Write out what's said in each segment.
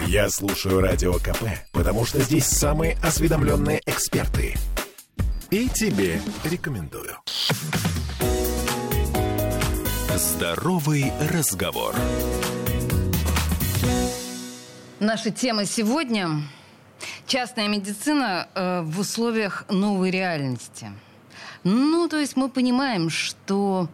Я слушаю Радио КП, потому что здесь самые осведомленные эксперты. И тебе рекомендую. Здоровый разговор. Наша тема сегодня – частная медицина э, в условиях новой реальности. Ну, то есть мы понимаем, что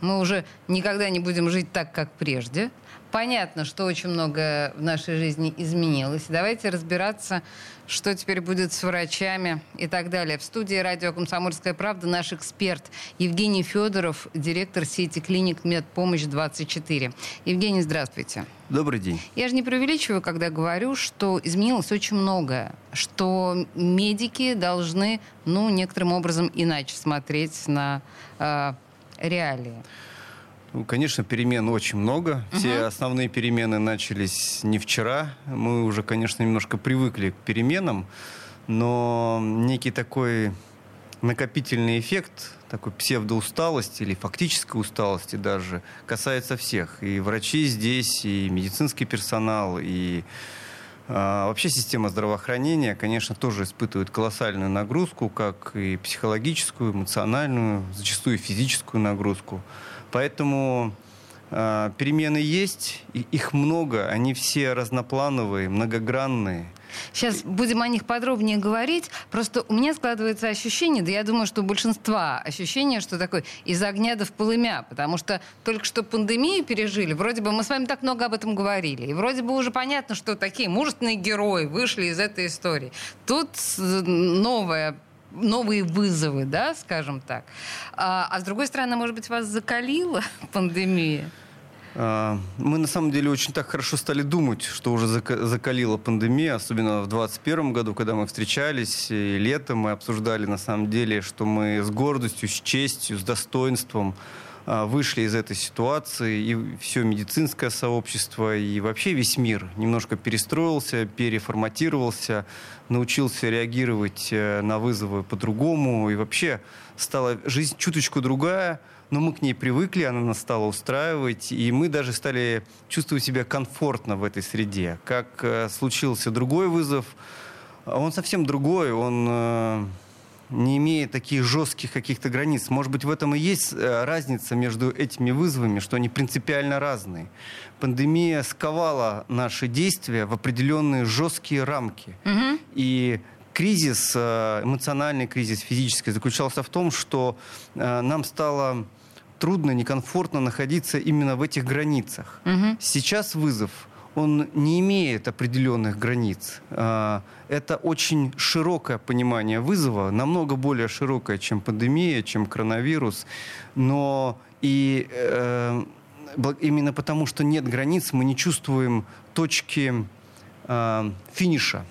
мы уже никогда не будем жить так, как прежде – понятно, что очень многое в нашей жизни изменилось. Давайте разбираться, что теперь будет с врачами и так далее. В студии радио «Комсомольская правда» наш эксперт Евгений Федоров, директор сети клиник «Медпомощь-24». Евгений, здравствуйте. Добрый день. Я же не преувеличиваю, когда говорю, что изменилось очень многое, что медики должны, ну, некоторым образом иначе смотреть на э, реалии. Ну, конечно, перемен очень много. Все угу. основные перемены начались не вчера. Мы уже, конечно, немножко привыкли к переменам, но некий такой накопительный эффект, такой псевдоусталости или фактической усталости даже, касается всех. И врачи здесь, и медицинский персонал, и вообще система здравоохранения, конечно, тоже испытывает колоссальную нагрузку, как и психологическую, эмоциональную, зачастую физическую нагрузку. Поэтому э, перемены есть, их много, они все разноплановые, многогранные. Сейчас будем о них подробнее говорить. Просто у меня складывается ощущение, да я думаю, что у большинства ощущение, что такое из огня до в полымя, потому что только что пандемию пережили, вроде бы мы с вами так много об этом говорили, и вроде бы уже понятно, что такие мужественные герои вышли из этой истории. Тут новая новые вызовы, да, скажем так. А, а с другой стороны, может быть, вас закалила пандемия? А, мы на самом деле очень так хорошо стали думать, что уже закалила пандемия, особенно в 2021 году, когда мы встречались, и летом мы обсуждали на самом деле, что мы с гордостью, с честью, с достоинством а, вышли из этой ситуации, и все медицинское сообщество, и вообще весь мир немножко перестроился, переформатировался, научился реагировать э, на вызовы по-другому, и вообще стала жизнь чуточку другая, но мы к ней привыкли, она нас стала устраивать, и мы даже стали чувствовать себя комфортно в этой среде. Как э, случился другой вызов, он совсем другой, он э, не имеет таких жестких каких-то границ. Может быть, в этом и есть э, разница между этими вызовами, что они принципиально разные. Пандемия сковала наши действия в определенные жесткие рамки. Угу. И кризис, эмоциональный кризис, физический, заключался в том, что нам стало трудно, некомфортно находиться именно в этих границах. Угу. Сейчас вызов он не имеет определенных границ. А, это очень широкое понимание вызова, намного более широкое, чем пандемия, чем коронавирус. Но и э, именно потому, что нет границ, мы не чувствуем точки э, финиша.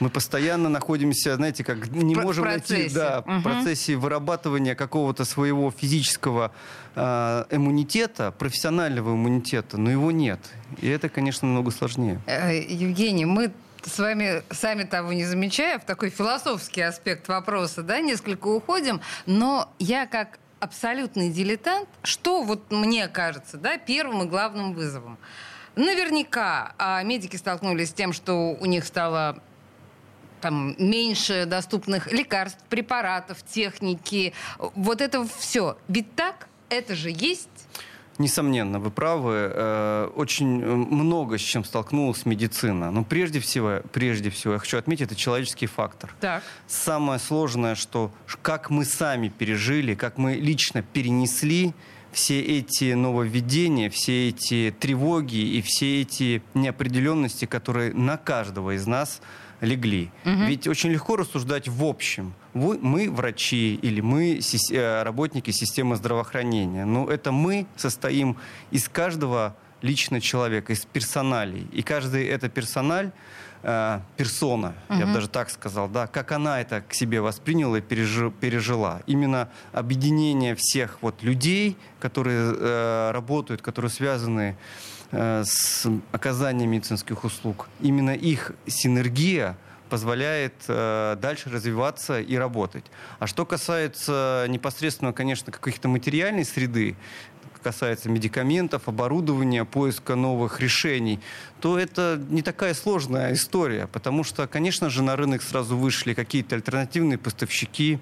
Мы постоянно находимся, знаете, как не Про- можем найти да, угу. в процессе вырабатывания какого-то своего физического э, иммунитета, профессионального иммунитета, но его нет. И это, конечно, намного сложнее. Э, Евгений, мы с вами, сами того не замечая, в такой философский аспект вопроса, да, несколько уходим, но я как абсолютный дилетант, что вот мне кажется, да, первым и главным вызовом? Наверняка а медики столкнулись с тем, что у них стало там меньше доступных лекарств, препаратов, техники. Вот это все. Ведь так? Это же есть? Несомненно, вы правы. Э, очень много с чем столкнулась медицина. Но прежде всего, прежде всего, я хочу отметить, это человеческий фактор. Так. Самое сложное, что как мы сами пережили, как мы лично перенесли все эти нововведения, все эти тревоги и все эти неопределенности, которые на каждого из нас легли. Угу. Ведь очень легко рассуждать в общем. Вы, мы врачи или мы э, работники системы здравоохранения. Но это мы состоим из каждого лично человека, из персоналей. И каждый это персональ, э, персона, угу. я бы даже так сказал, да, как она это к себе восприняла и пережи, пережила. Именно объединение всех вот людей, которые э, работают, которые связаны Э, с оказанием медицинских услуг. Именно их синергия позволяет э, дальше развиваться и работать. А что касается непосредственно, конечно, каких-то материальной среды, касается медикаментов, оборудования, поиска новых решений, то это не такая сложная история, потому что, конечно же, на рынок сразу вышли какие-то альтернативные поставщики,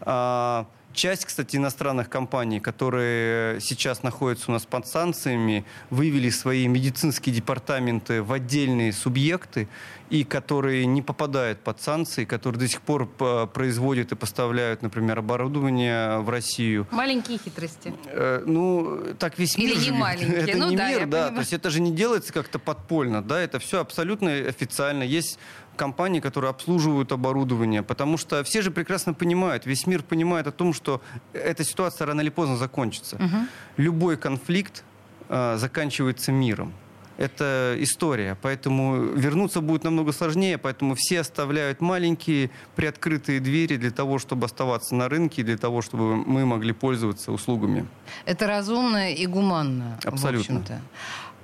а, Часть, кстати, иностранных компаний, которые сейчас находятся у нас под санкциями, вывели свои медицинские департаменты в отдельные субъекты, и которые не попадают под санкции, которые до сих пор производят и поставляют, например, оборудование в Россию. Маленькие хитрости. Э, ну, так весь мир... Или не маленькие. Это ну, не да, мир, да. То есть это же не делается как-то подпольно, да, это все абсолютно официально. Есть компании, которые обслуживают оборудование, потому что все же прекрасно понимают, весь мир понимает о том, что эта ситуация рано или поздно закончится. Угу. Любой конфликт э, заканчивается миром. Это история, поэтому вернуться будет намного сложнее, поэтому все оставляют маленькие приоткрытые двери для того, чтобы оставаться на рынке, для того, чтобы мы могли пользоваться услугами. Это разумно и гуманно. Абсолютно. В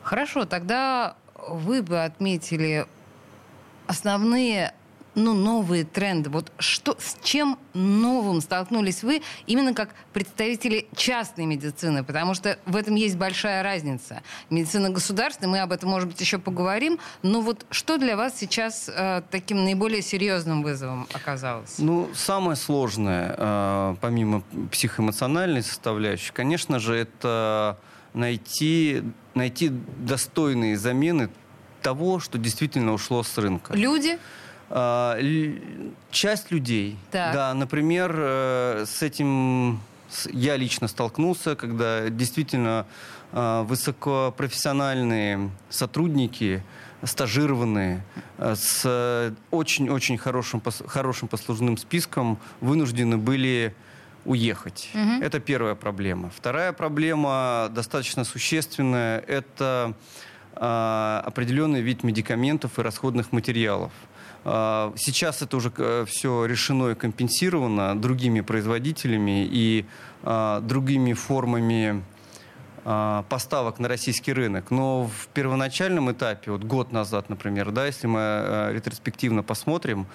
Хорошо, тогда вы бы отметили основные ну, новые тренды? Вот что, с чем новым столкнулись вы именно как представители частной медицины? Потому что в этом есть большая разница. Медицина государственная, мы об этом, может быть, еще поговорим. Но вот что для вас сейчас э, таким наиболее серьезным вызовом оказалось? Ну, самое сложное, э, помимо психоэмоциональной составляющей, конечно же, это найти, найти достойные замены того, что действительно ушло с рынка. Люди? А, часть людей. Так. Да, например, э, с этим я лично столкнулся, когда действительно а, высокопрофессиональные сотрудники, стажированные, э, с очень-очень хорошим, хорошим послужным списком вынуждены были уехать. Угу. Это первая проблема. Вторая проблема, достаточно существенная, это определенный вид медикаментов и расходных материалов. А, сейчас это уже э, все решено и компенсировано другими производителями и а, другими формами поставок на российский рынок. Но в первоначальном этапе, вот год назад, например, да, если мы э, ретроспективно посмотрим,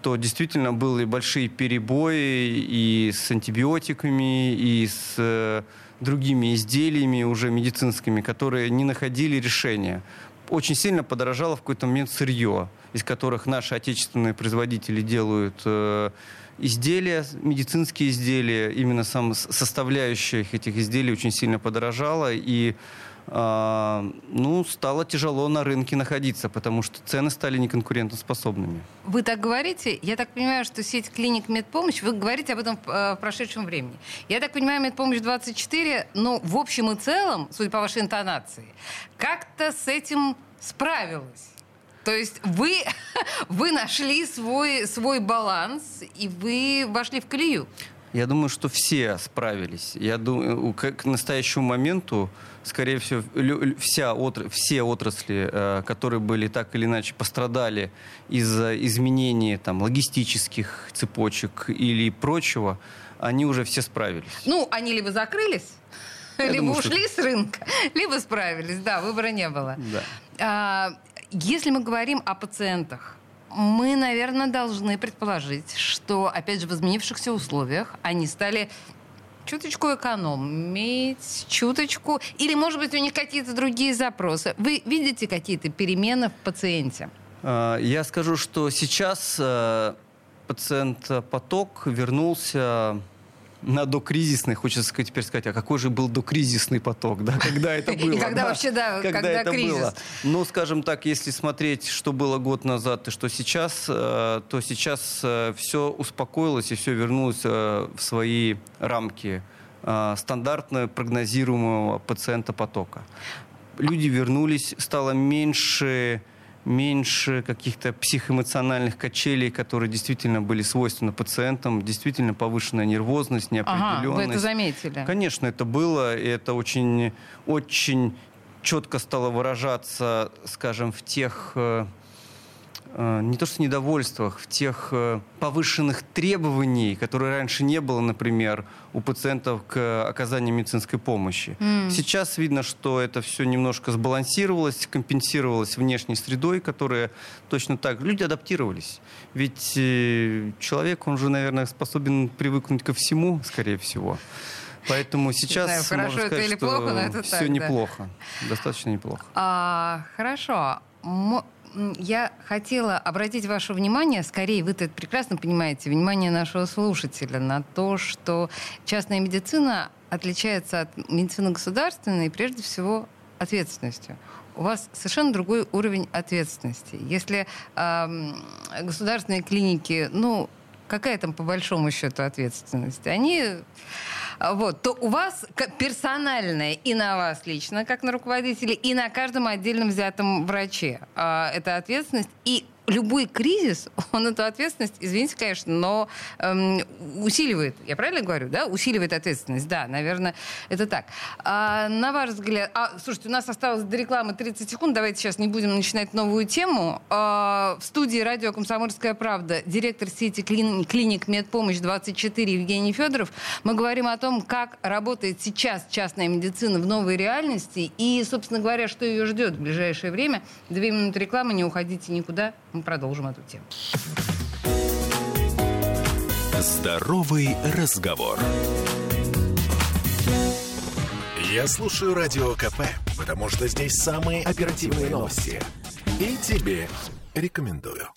то действительно были большие перебои и с антибиотиками, и с э, другими изделиями уже медицинскими, которые не находили решения. Очень сильно подорожало в какой-то момент сырье, из которых наши отечественные производители делают э, изделия, медицинские изделия, именно сам составляющая этих изделий очень сильно подорожала, и а, ну, стало тяжело на рынке находиться, потому что цены стали неконкурентоспособными. Вы так говорите? Я так понимаю, что сеть клиник медпомощь, вы говорите об этом э, в прошедшем времени. Я так понимаю, медпомощь 24, но в общем и целом, судя по вашей интонации, как-то с этим справилась. То есть вы, вы нашли свой, свой баланс, и вы вошли в колею. Я думаю, что все справились. Я думаю, к настоящему моменту, скорее всего, вся отр... все отрасли, э, которые были так или иначе пострадали из-за изменений там, логистических цепочек или прочего, они уже все справились. Ну, они либо закрылись, Я либо думаю, ушли что... с рынка, либо справились. Да, выбора не было. Да. А, если мы говорим о пациентах, мы, наверное, должны предположить, что, опять же, в изменившихся условиях они стали чуточку экономить, чуточку... Или, может быть, у них какие-то другие запросы. Вы видите какие-то перемены в пациенте? А, я скажу, что сейчас э, пациент-поток вернулся на докризисный, хочется теперь сказать, а какой же был докризисный поток, да, когда это было? И когда вообще, да, когда это было. Ну, скажем так, если смотреть, что было год назад и что сейчас, э, то сейчас э, все успокоилось и все вернулось э, в свои рамки стандартно прогнозируемого пациента потока. Люди вернулись, стало меньше меньше каких-то психоэмоциональных качелей, которые действительно были свойственны пациентам, действительно повышенная нервозность, неопределенность. Ага, вы это заметили? Конечно, это было, и это очень, очень четко стало выражаться, скажем, в тех э, не то что недовольствах, в тех э, повышенных требований, которые раньше не было, например, у пациентов к оказанию медицинской помощи. Mm. Сейчас видно, что это все немножко сбалансировалось, компенсировалось внешней средой, которая точно так... Люди адаптировались. Ведь э, человек, он же, наверное, способен привыкнуть ко всему, скорее всего. Поэтому сейчас знаю, хорошо можно это сказать, или что плохо, но это все так, да. неплохо, достаточно неплохо. А, хорошо. М, Я хотела обратить ваше внимание, скорее вы это прекрасно понимаете, внимание нашего слушателя на то, что частная медицина отличается от медицины государственной прежде всего ответственностью. У вас совершенно другой уровень ответственности. Если ам, государственные клиники, ну, какая там по большому счету ответственность? Они а, вот, то у вас персональная и на вас лично, как на руководителе, и на каждом отдельном взятом враче. А, Это ответственность. И любой кризис, он эту ответственность, извините, конечно, но эм, усиливает. Я правильно говорю, да? Усиливает ответственность. Да, наверное, это так. А, на ваш взгляд... А, слушайте, у нас осталось до рекламы 30 секунд. Давайте сейчас не будем начинать новую тему. А, в студии радио «Комсомольская правда» директор сети клин- клиник «Медпомощь-24» Евгений Федоров. Мы говорим о том, как работает сейчас частная медицина в новой реальности и, собственно говоря, что ее ждет в ближайшее время. Две минуты рекламы, не уходите никуда. Мы продолжим эту тему. Здоровый разговор. Я слушаю Радио КП, потому что здесь самые оперативные новости. И тебе рекомендую.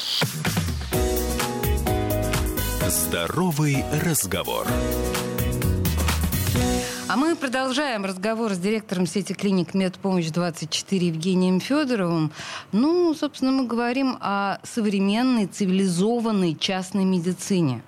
Здоровый разговор. А мы продолжаем разговор с директором сети клиник «Медпомощь-24» Евгением Федоровым. Ну, собственно, мы говорим о современной, цивилизованной частной медицине.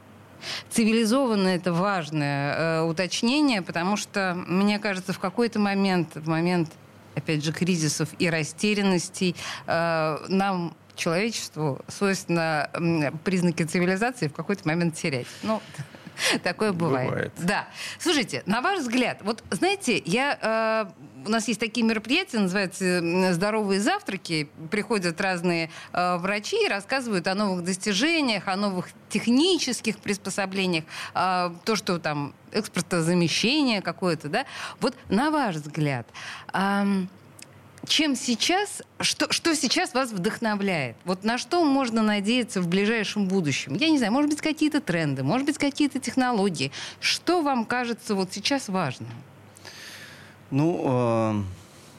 Цивилизованное – это важное э, уточнение, потому что, мне кажется, в какой-то момент, в момент, опять же, кризисов и растерянностей, э, нам человечеству свойственно признаки цивилизации в какой-то момент терять. Ну, такое бывает. Бывает. Да. Слушайте, на ваш взгляд, вот знаете, я, э, у нас есть такие мероприятия, называются «Здоровые завтраки». Приходят разные э, врачи и рассказывают о новых достижениях, о новых технических приспособлениях, э, то, что там экспортозамещение какое-то, да. Вот на ваш взгляд, ам, чем сейчас, что, что сейчас вас вдохновляет? Вот на что можно надеяться в ближайшем будущем? Я не знаю, может быть, какие-то тренды, может быть, какие-то технологии. Что вам кажется вот сейчас важным? Ну, э,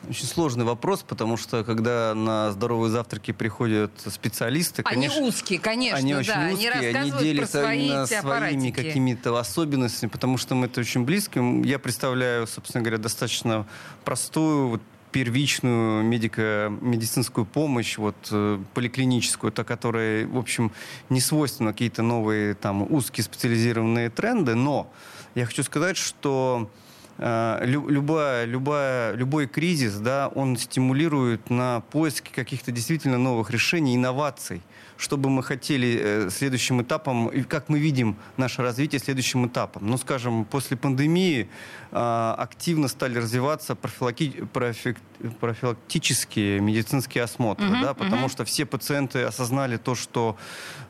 очень сложный вопрос, потому что когда на здоровые завтраки приходят специалисты, Они конечно, узкие, конечно, они да. очень они узкие, они про делятся свои именно своими какими-то особенностями, потому что мы это очень близки. Я представляю, собственно говоря, достаточно простую вот, первичную медико-медицинскую помощь, вот, э, поликлиническую, та, которая, в общем, не свойственна какие-то новые там узкие специализированные тренды, но я хочу сказать, что э, лю- любая, любая, любой кризис, да, он стимулирует на поиски каких-то действительно новых решений, инноваций. Что бы мы хотели э, следующим этапом, и как мы видим наше развитие следующим этапом. Ну, скажем, после пандемии э, активно стали развиваться профилаки- профи- профилактические медицинские осмотры, Мгм, да, потому мгм. что все пациенты осознали то, что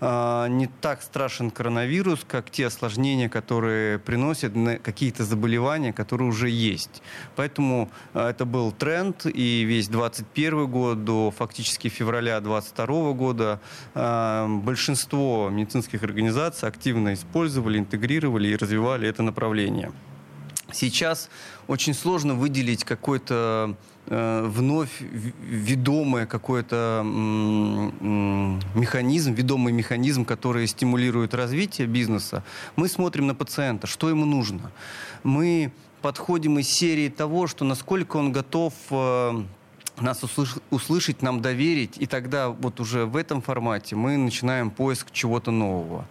э, не так страшен коронавирус, как те осложнения, которые приносят какие-то заболевания, которые уже есть. Поэтому э, это был тренд, и весь 21 год до фактически февраля 22 года большинство медицинских организаций активно использовали, интегрировали и развивали это направление. Сейчас очень сложно выделить какой-то э, вновь ведомый какой-то механизм, ведомый механизм, который стимулирует развитие бизнеса. Мы смотрим на пациента, что ему нужно. Мы подходим из серии того, что насколько он готов э, нас услыш- услышать, нам доверить, и тогда вот уже в этом формате мы начинаем поиск чего-то нового.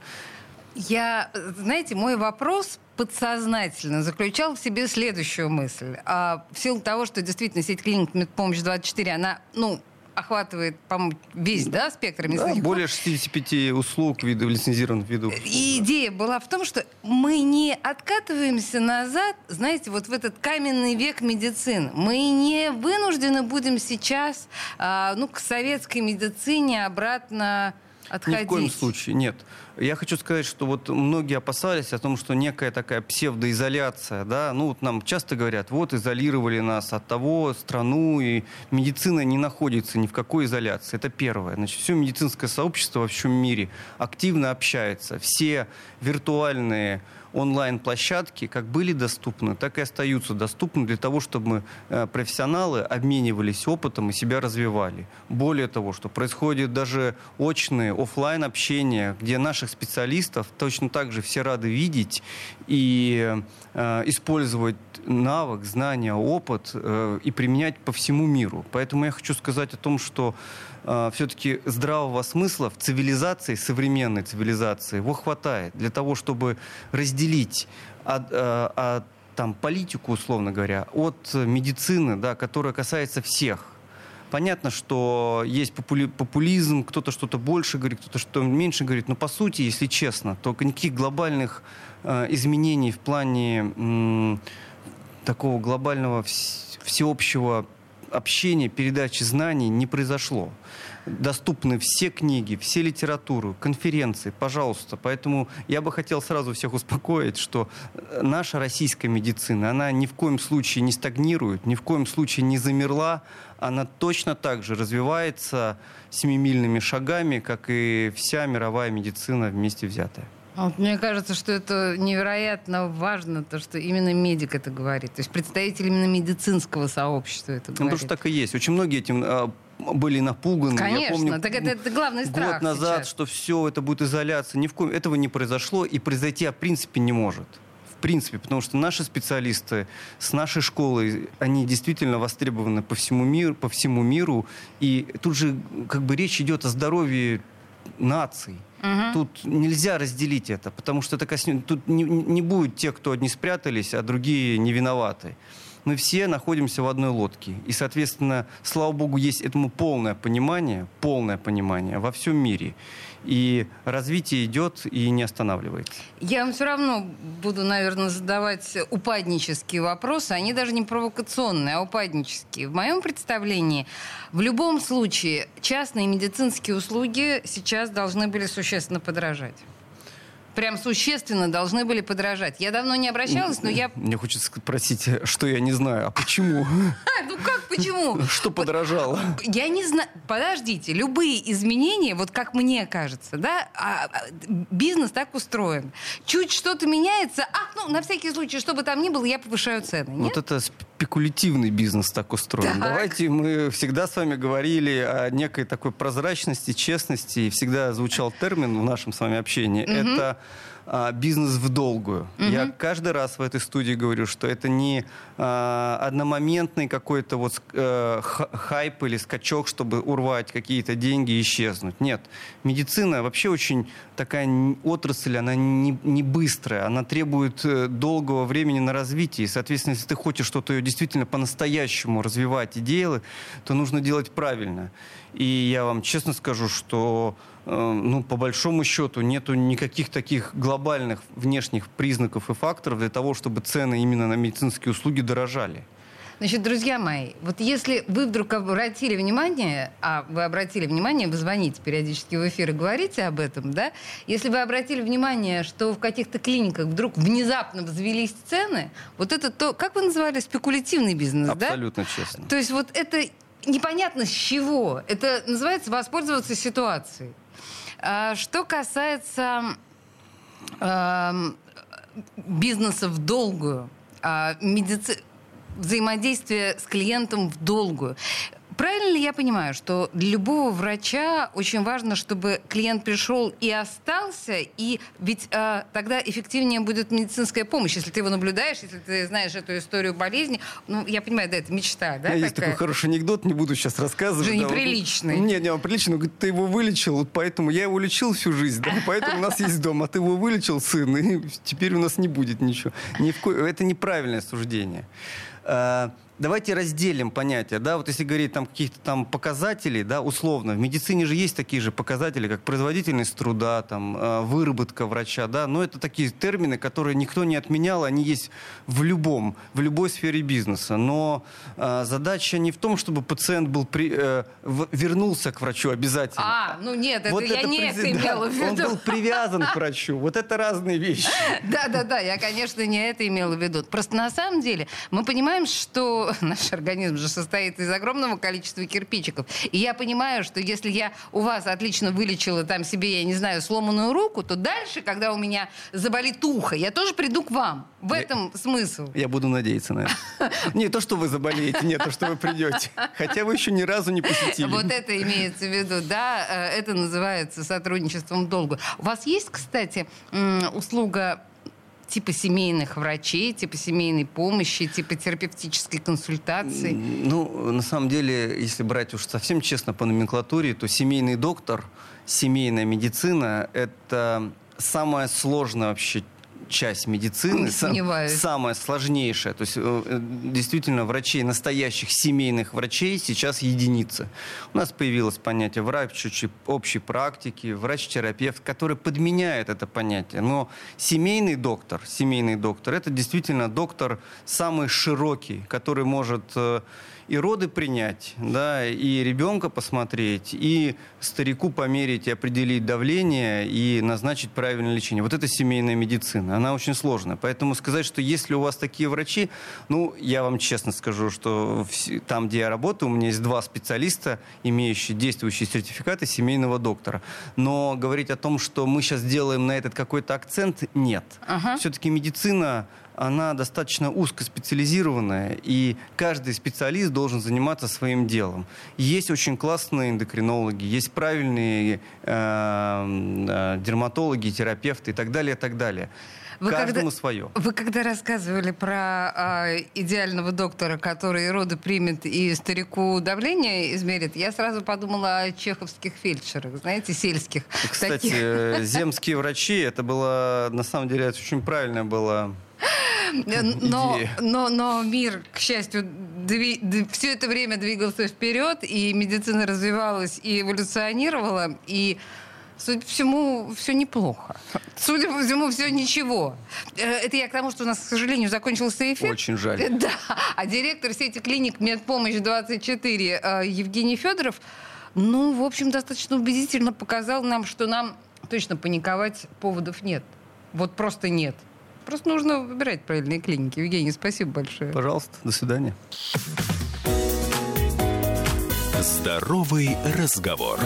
Я, знаете, мой вопрос подсознательно заключал в себе следующую мысль. А, в силу того, что действительно сеть клиник «Медпомощь-24», она, ну, охватывает, по-моему, весь, да, спектр Да, медицинских более 65 услуг видов, лицензированных видов. И идея была в том, что мы не откатываемся назад, знаете, вот в этот каменный век медицины. Мы не вынуждены будем сейчас, а, ну, к советской медицине обратно отходить. Ни в коем случае, нет. Я хочу сказать, что вот многие опасались о том, что некая такая псевдоизоляция, да, ну вот нам часто говорят, вот изолировали нас от того страну, и медицина не находится ни в какой изоляции. Это первое. Значит, все медицинское сообщество во всем мире активно общается. Все виртуальные онлайн-площадки как были доступны, так и остаются доступны для того, чтобы э, профессионалы обменивались опытом и себя развивали. Более того, что происходит даже очные офлайн общения, где наших специалистов точно так же все рады видеть и э, использовать навык, знания, опыт э, и применять по всему миру. Поэтому я хочу сказать о том, что э, все-таки здравого смысла в цивилизации, современной цивилизации, его хватает для того, чтобы разделить от, э, от там, политику, условно говоря, от медицины, да, которая касается всех. Понятно, что есть попули- популизм, кто-то что-то больше говорит, кто-то что меньше говорит, но по сути, если честно, то никаких глобальных э, изменений в плане м, такого глобального вс- всеобщего общения, передачи знаний не произошло. Доступны все книги, все литературы, конференции, пожалуйста. Поэтому я бы хотел сразу всех успокоить, что э, наша российская медицина, она ни в коем случае не стагнирует, ни в коем случае не замерла, она точно так же развивается семимильными шагами, как и вся мировая медицина вместе взятая. А вот мне кажется, что это невероятно важно, то, что именно медик это говорит. То есть представитель именно медицинского сообщества это Ну, говорит. потому что так и есть. Очень многие этим а, были напуганы. Конечно, Я помню, так это, это главный страх год назад, сейчас. что все это будет изоляция. Ни в коем этого не произошло и произойти, в принципе, не может. В принципе, потому что наши специалисты с нашей школой, они действительно востребованы по всему миру, по всему миру. И тут же как бы речь идет о здоровье наций. Мгм. Тут нельзя разделить это, потому что это коснется... тут не, не будет тех, кто одни спрятались, а другие не виноваты. Мы все находимся в одной лодке. И, соответственно, слава богу, есть этому полное понимание, полное понимание во всем мире. И развитие идет и не останавливается. Я вам все равно буду, наверное, задавать упаднические вопросы. Они даже не провокационные, а упаднические. В моем представлении, в любом случае, частные медицинские услуги сейчас должны были существенно подорожать. Прям существенно должны были подорожать. Я давно не обращалась, но я... Мне хочется спросить, что я не знаю, а почему? А, ну как, почему? Что подорожало? Я не знаю. Подождите, любые изменения, вот как мне кажется, да, а, а, бизнес так устроен. Чуть что-то меняется, а, ну, на всякий случай, что бы там ни было, я повышаю цены. Вот это спекулятивный бизнес так устроен. Так. Давайте мы всегда с вами говорили о некой такой прозрачности, честности, и всегда звучал термин в нашем с вами общении. Это а, бизнес в долгую. Я каждый раз в этой студии говорю, что это не а, одномоментный какой-то вот х- хайп или скачок, чтобы урвать какие-то деньги и исчезнуть. Нет. Медицина вообще очень такая отрасль, она не, не быстрая, она требует э, долгого времени на развитие. И, соответственно, если ты хочешь что-то ее действительно по-настоящему развивать и делать, то нужно делать правильно. И я вам честно скажу, что ну, по большому счету нету никаких таких глобальных внешних признаков и факторов для того, чтобы цены именно на медицинские услуги дорожали. Значит, друзья мои, вот если вы вдруг обратили внимание, а вы обратили внимание, вы звоните периодически в эфир и говорите об этом, да? Если вы обратили внимание, что в каких-то клиниках вдруг внезапно взвелись цены, вот это то, как вы называли, спекулятивный бизнес, да? Абсолютно честно. То есть вот это непонятно с чего. Это называется воспользоваться ситуацией. А, Что касается эм, бизнеса в долгую, а, медици- взаимодействия с клиентом в долгую. Правильно ли я понимаю, что для любого врача очень важно, чтобы клиент пришел и остался, и ведь а, тогда эффективнее будет медицинская помощь, если ты его наблюдаешь, если ты знаешь эту историю болезни. Ну, я понимаю, да, это мечта, да? У меня есть такой хороший анекдот, не буду сейчас рассказывать. Уже да, вот- неприличный. Нет, не, он приличный. Он говорит, ты его вылечил, вот поэтому я его лечил всю жизнь, да, поэтому у нас есть дом, а ты его вылечил, сын, и теперь у нас не будет ничего. Ни в ко- Это неправильное суждение. Давайте разделим понятия, да, вот если говорить там каких-то там показателей, да, условно, в медицине же есть такие же показатели, как производительность труда, там, э, выработка врача, да, но это такие термины, которые никто не отменял, они есть в любом, в любой сфере бизнеса, но э, задача не в том, чтобы пациент был при- э, в- вернулся к врачу обязательно. А, ну нет, это, я не это презид- да, имела в Он виду. был привязан к врачу, вот это разные вещи. Да, да, да, я, конечно, не это имела в виду. Просто на самом деле мы понимаем, что наш организм же состоит из огромного количества кирпичиков. И я понимаю, что если я у вас отлично вылечила там себе, я не знаю, сломанную руку, то дальше, когда у меня заболит ухо, я тоже приду к вам. В этом смысл. Я буду надеяться на это. Не то, что вы заболеете, нет, то, что вы придете. Хотя вы еще ни разу не посетили. Вот это имеется в виду, да, э, это называется сотрудничеством долгу. У вас есть, кстати, услуга типа семейных врачей, типа семейной помощи, типа терапевтической консультации? Ну, на самом деле, если брать уж совсем честно по номенклатуре, то семейный доктор, семейная медицина – это самая сложная вообще часть медицины, сам, самая сложнейшая. То есть э, действительно врачей, настоящих семейных врачей сейчас единицы. У нас появилось понятие врач общей практики, врач-терапевт, который подменяет это понятие. Но семейный доктор, семейный доктор, это действительно доктор самый широкий, который может э, и роды принять, да, и ребенка посмотреть, и старику померить и определить давление, и назначить правильное лечение. Вот это семейная медицина, она очень сложная. Поэтому сказать, что если у вас такие врачи, ну, я вам честно скажу, что там, где я работаю, у меня есть два специалиста, имеющие действующие сертификаты семейного доктора. Но говорить о том, что мы сейчас делаем на этот какой-то акцент, нет. Ага. Все-таки медицина она достаточно узкоспециализированная, и каждый специалист должен заниматься своим делом. Есть очень классные эндокринологи, есть правильные э, дерматологи, терапевты и так далее, и так далее. Вы Каждому когда, свое. Вы когда рассказывали про э, идеального доктора, который роды примет и старику давление измерит, я сразу подумала о чеховских фельдшерах, знаете, сельских. Кстати, таких. Э, земские врачи, это было, на самом деле, это очень правильно было но, но, но мир, к счастью, дви, все это время двигался вперед, и медицина развивалась и эволюционировала, и Судя по всему, все неплохо. Судя по всему, все ничего. Э, это я к тому, что у нас, к сожалению, закончился эфир. Очень жаль. Да. А директор сети клиник «Медпомощь-24» э, Евгений Федоров, ну, в общем, достаточно убедительно показал нам, что нам точно паниковать поводов нет. Вот просто нет. Просто нужно выбирать правильные клиники. Евгений, спасибо большое. Пожалуйста, до свидания. Здоровый разговор.